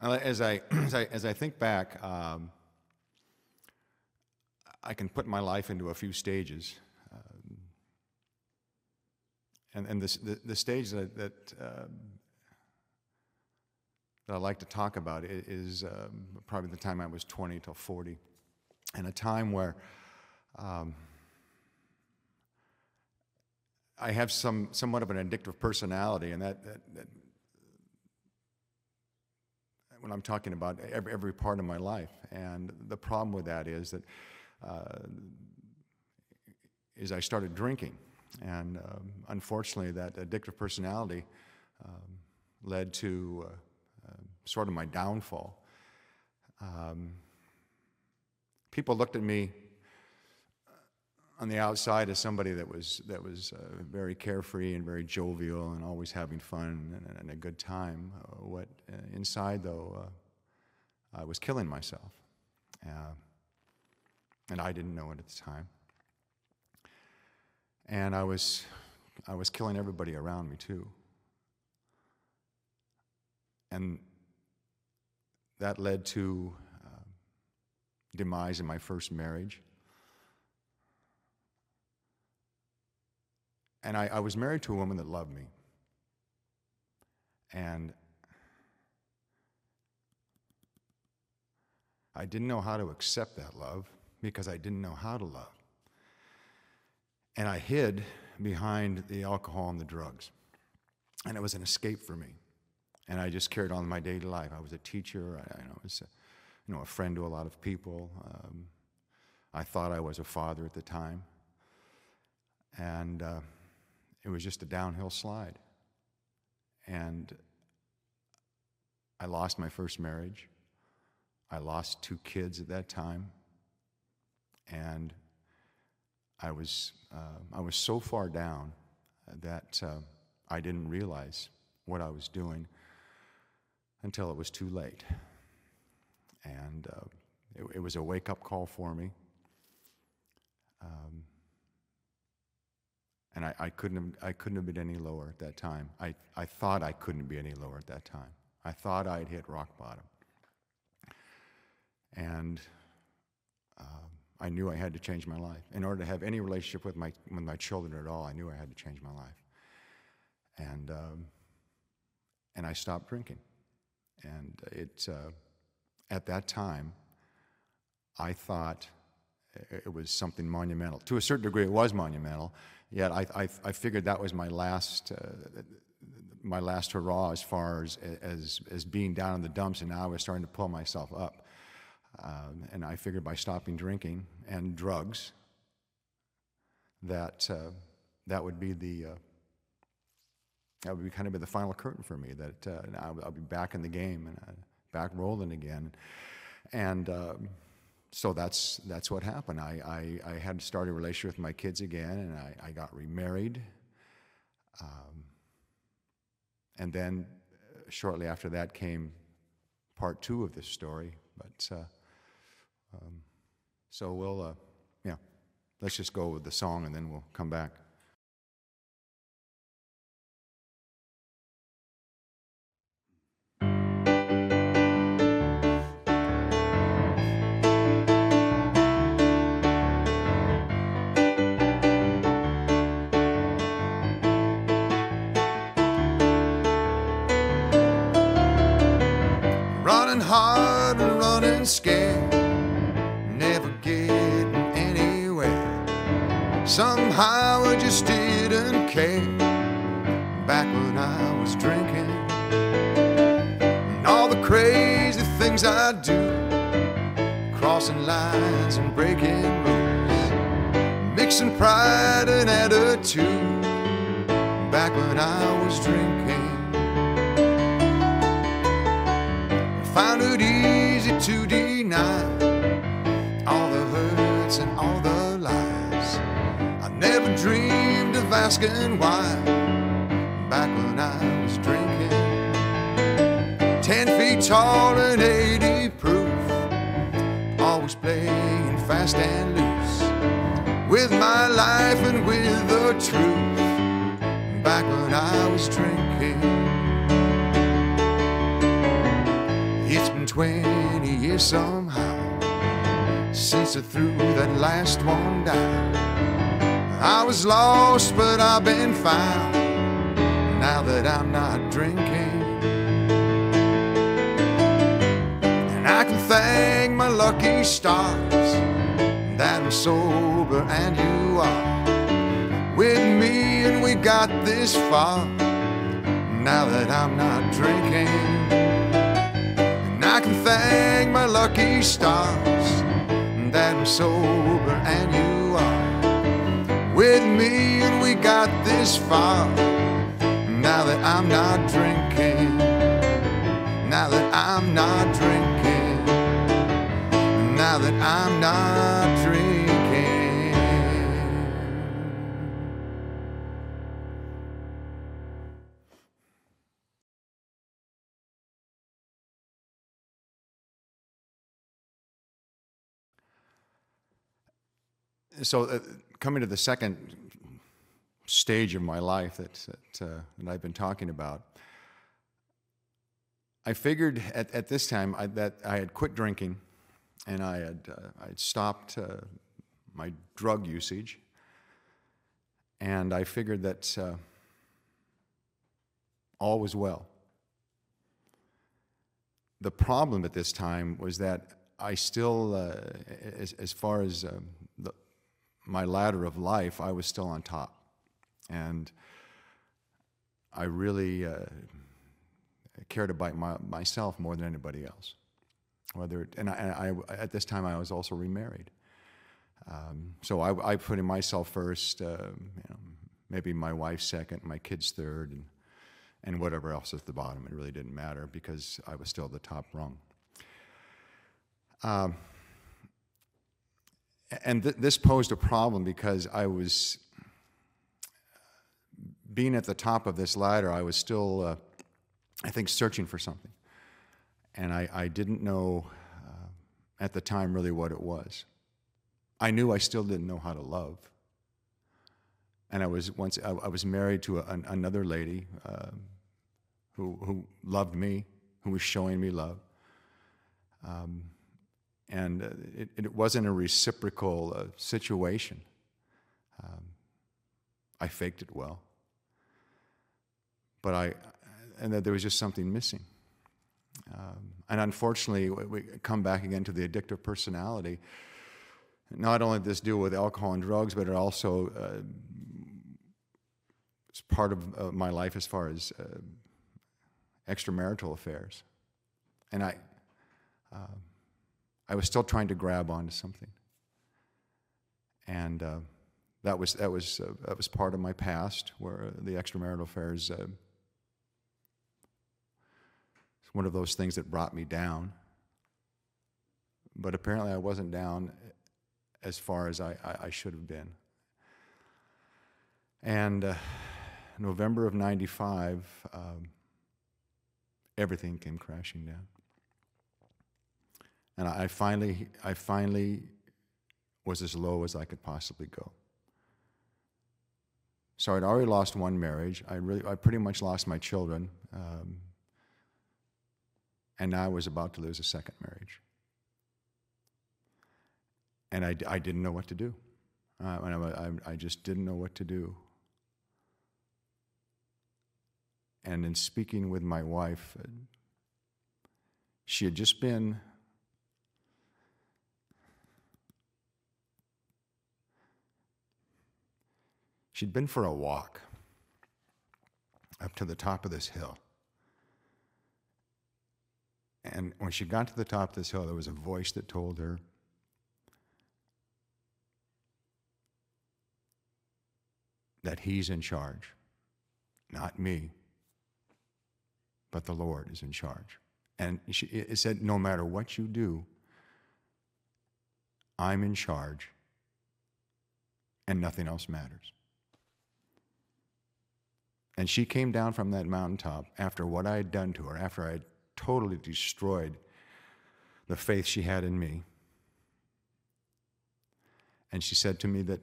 As I, as I, as I think back, um, I can put my life into a few stages. Um, and and the, the stage that, that, um, that I like to talk about is um, probably the time I was 20 till 40, and a time where um, I have some somewhat of an addictive personality, and that, that, that when I'm talking about every, every part of my life. And the problem with that is that uh, is I started drinking, and um, unfortunately, that addictive personality um, led to uh, uh, sort of my downfall. Um, people looked at me on the outside as somebody that was that was uh, very carefree and very jovial and always having fun and, and a good time. Uh, what uh, inside though, uh, I was killing myself, uh, and I didn't know it at the time. And I was I was killing everybody around me too. And that led to uh, demise in my first marriage And I, I was married to a woman that loved me. And I didn't know how to accept that love because I didn't know how to love. And I hid behind the alcohol and the drugs. And it was an escape for me. And I just carried on my daily life. I was a teacher. I, I was, a, you know, a friend to a lot of people. Um, I thought I was a father at the time. And uh, it was just a downhill slide. And I lost my first marriage. I lost two kids at that time. And I was, uh, I was so far down that uh, I didn't realize what I was doing until it was too late. And uh, it, it, was a wake up call for me. Um, and I, I, couldn't have, I couldn't have been any lower at that time. I, I thought I couldn't be any lower at that time. I thought I'd hit rock bottom. And um, I knew I had to change my life. In order to have any relationship with my, with my children at all, I knew I had to change my life. And, um, and I stopped drinking. And it, uh, at that time, I thought it was something monumental. To a certain degree, it was monumental yet I, I, I figured that was my last, uh, my last hurrah as far as, as, as being down in the dumps, and now I was starting to pull myself up. Um, and I figured by stopping drinking and drugs, that uh, that would be the uh, that would be kind of be the final curtain for me. That uh, I'll, be back in the game and uh, back rolling again, and. Um, so that's that's what happened. I, I, I, had to start a relationship with my kids again, and I, I got remarried. Um, and then uh, shortly after that came part two of this story. But uh, um, so we'll, uh, yeah, let's just go with the song, and then we'll come back. Somehow I just didn't care back when I was drinking. And all the crazy things I do, crossing lines and breaking rules, mixing pride and attitude back when I was drinking. I found it easy to deny never dreamed of asking why back when I was drinking. Ten feet tall and 80 proof, always playing fast and loose with my life and with the truth back when I was drinking. It's been 20 years somehow since I threw that last one down. I was lost, but I've been found now that I'm not drinking. And I can thank my lucky stars that I'm sober and you are with me, and we got this far now that I'm not drinking. And I can thank my lucky stars that I'm sober and you are with me, and we got this far. Now that I'm not drinking, now that I'm not drinking, now that I'm not drinking. So, uh, coming to the second stage of my life that, that, uh, that I've been talking about, I figured at, at this time I, that I had quit drinking and I had uh, I'd stopped uh, my drug usage. And I figured that uh, all was well. The problem at this time was that I still, uh, as, as far as um, my ladder of life, I was still on top. And I really uh, cared about my, myself more than anybody else. Whether and, I, I, at this time I was also remarried, um, so I, I put in myself first, uh, you know, maybe my wife second, my kids third, and and whatever else at the bottom. It really didn't matter because I was still the top rung. Um, and th- this posed a problem because I was being at the top of this ladder. I was still, uh, I think, searching for something, and I, I didn't know uh, at the time really what it was. I knew I still didn't know how to love, and I was once I, I was married to a, an, another lady uh, who who loved me, who was showing me love. Um, and uh, it, it, wasn't a reciprocal uh, situation. Um, I faked it well, but I, and that there was just something missing. Um, and unfortunately, we come back again to the addictive personality. Not only does this deal with alcohol and drugs, but it also uh, is part of uh, my life as far as uh, extramarital affairs. And I, um, I was still trying to grab onto something. And uh, that was, that, was, uh, that was part of my past, where the extramarital affairs uh, one of those things that brought me down. But apparently, I wasn't down as far as I, I, I should have been. And uh, November of 95, um, everything came crashing down. And I finally, I finally was as low as I could possibly go. So I'd already lost one marriage. I really, I pretty much lost my children, um, and now I was about to lose a second marriage. And I, I didn't know what to do. Uh, and I, I just didn't know what to do. And in speaking with my wife, she had just been She'd been for a walk up to the top of this hill. And when she got to the top of this hill, there was a voice that told her, that He's in charge. Not me, but the Lord is in charge. And she, it said, no matter what you do, I'm in charge, and nothing else matters. And she came down from that mountaintop after what I had done to her, after I had totally destroyed the faith she had in me. And she said to me that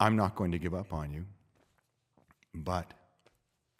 I'm not going to give up on you, but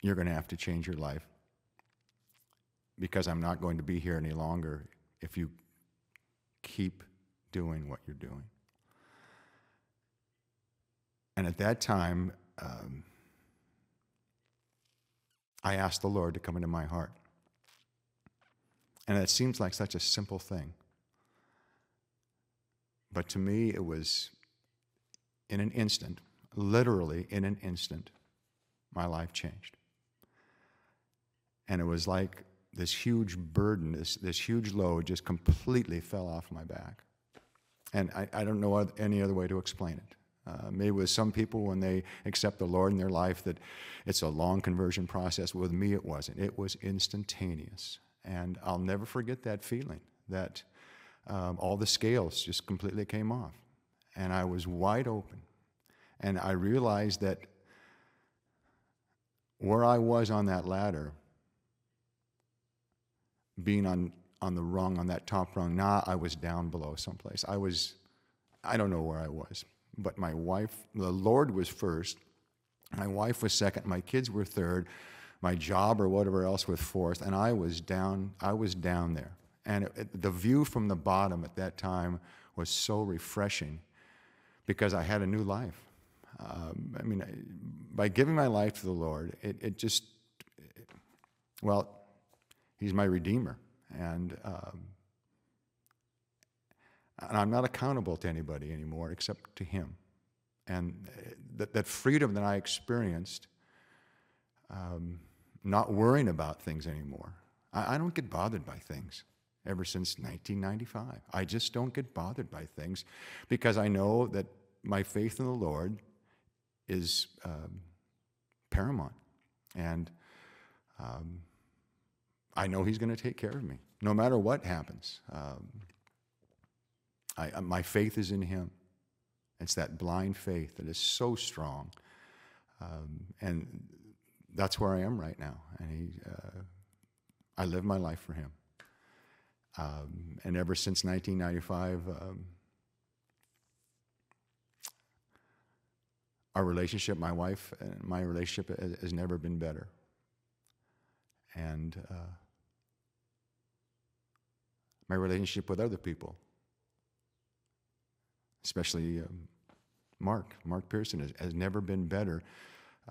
you're going to have to change your life because I'm not going to be here any longer if you keep doing what you're doing. And at that time, um, I asked the Lord to come into my heart. And it seems like such a simple thing. But to me, it was in an instant, literally in an instant, my life changed. And it was like this huge burden, this, this huge load just completely fell off my back. And I, I don't know any other way to explain it. Uh, maybe with some people, when they accept the Lord in their life, that it's a long conversion process. With me, it wasn't. It was instantaneous. And I'll never forget that feeling that um, all the scales just completely came off. And I was wide open. And I realized that where I was on that ladder, being on, on the rung, on that top rung, now I was down below someplace. I was, I don't know where I was, but my wife, the Lord was first, my wife was second, my kids were third, my job or whatever else was fourth, and I was down, I was down there. And it, it, the view from the bottom at that time was so refreshing because I had a new life. Um, I mean, I, by giving my life to the Lord, it, it just, it, well, He's my Redeemer. And, um, and I'm not accountable to anybody anymore except to Him. And that, that freedom that I experienced, um, not worrying about things anymore. I, I don't get bothered by things ever since 1995. I just don't get bothered by things because I know that my faith in the Lord is um, paramount. And um, I know He's going to take care of me no matter what happens. Um, I, uh, my faith is in Him. It's that blind faith that is so strong. Um, and that's where I am right now. And he, uh, I live my life for Him. Um, and ever since 1995, um, our relationship, my wife and my relationship, has never been better. And uh, my relationship with other people, especially um, Mark, Mark Pearson, has, has never been better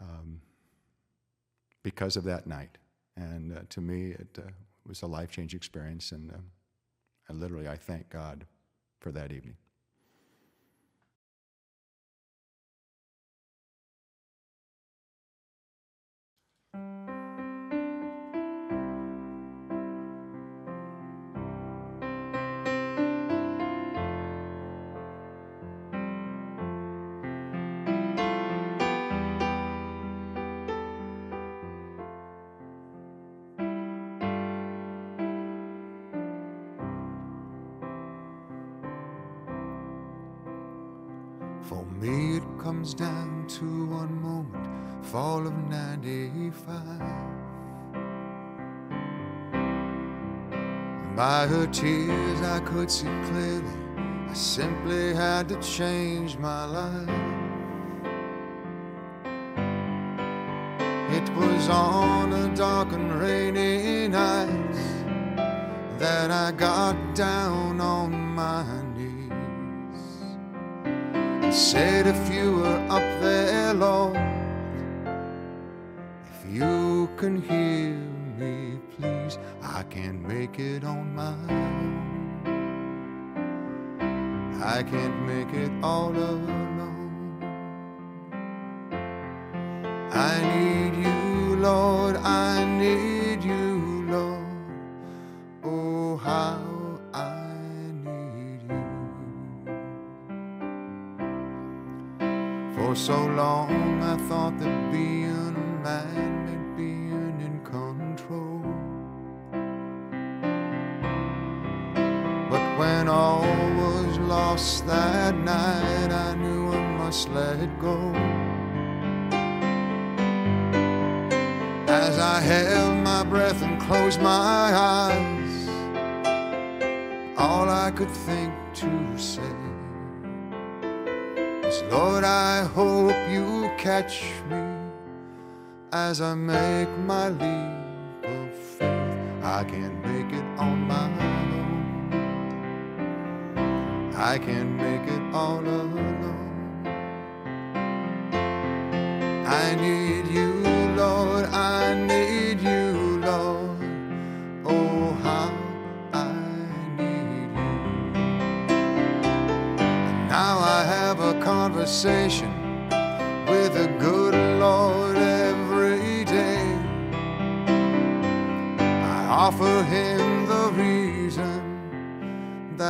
um, because of that night. And uh, to me, it uh, was a life changing experience. And uh, I literally, I thank God for that evening. Comes down to one moment, fall of 95. And by her tears, I could see clearly, I simply had to change my life. It was on a dark and rainy night that I got down on said if you were up there, Lord, if you can hear me, please, I can't make it on my own. I can't make it all alone. I need you, Lord, I lost that night, I knew I must let go. As I held my breath and closed my eyes, all I could think to say is Lord, I hope you catch me as I make my leap of faith. I can't make it on my own. I can't make it all alone. I need you, Lord. I need you, Lord. Oh, how I need you. Now I have a conversation with the good Lord every day. I offer him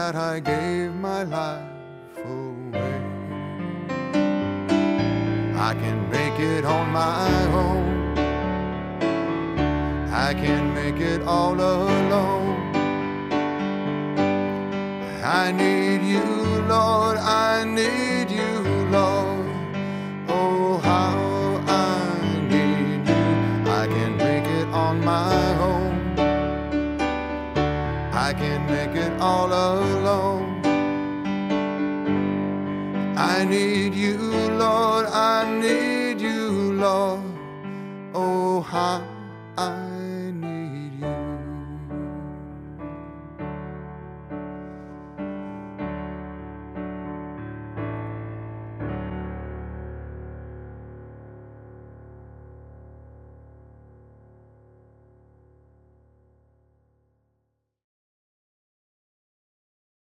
that I gave my life away. I can make it on my own. I can make it all alone. I need you, Lord. I need you, all alone. I need you, Lord. I need you, Lord. Oh, how I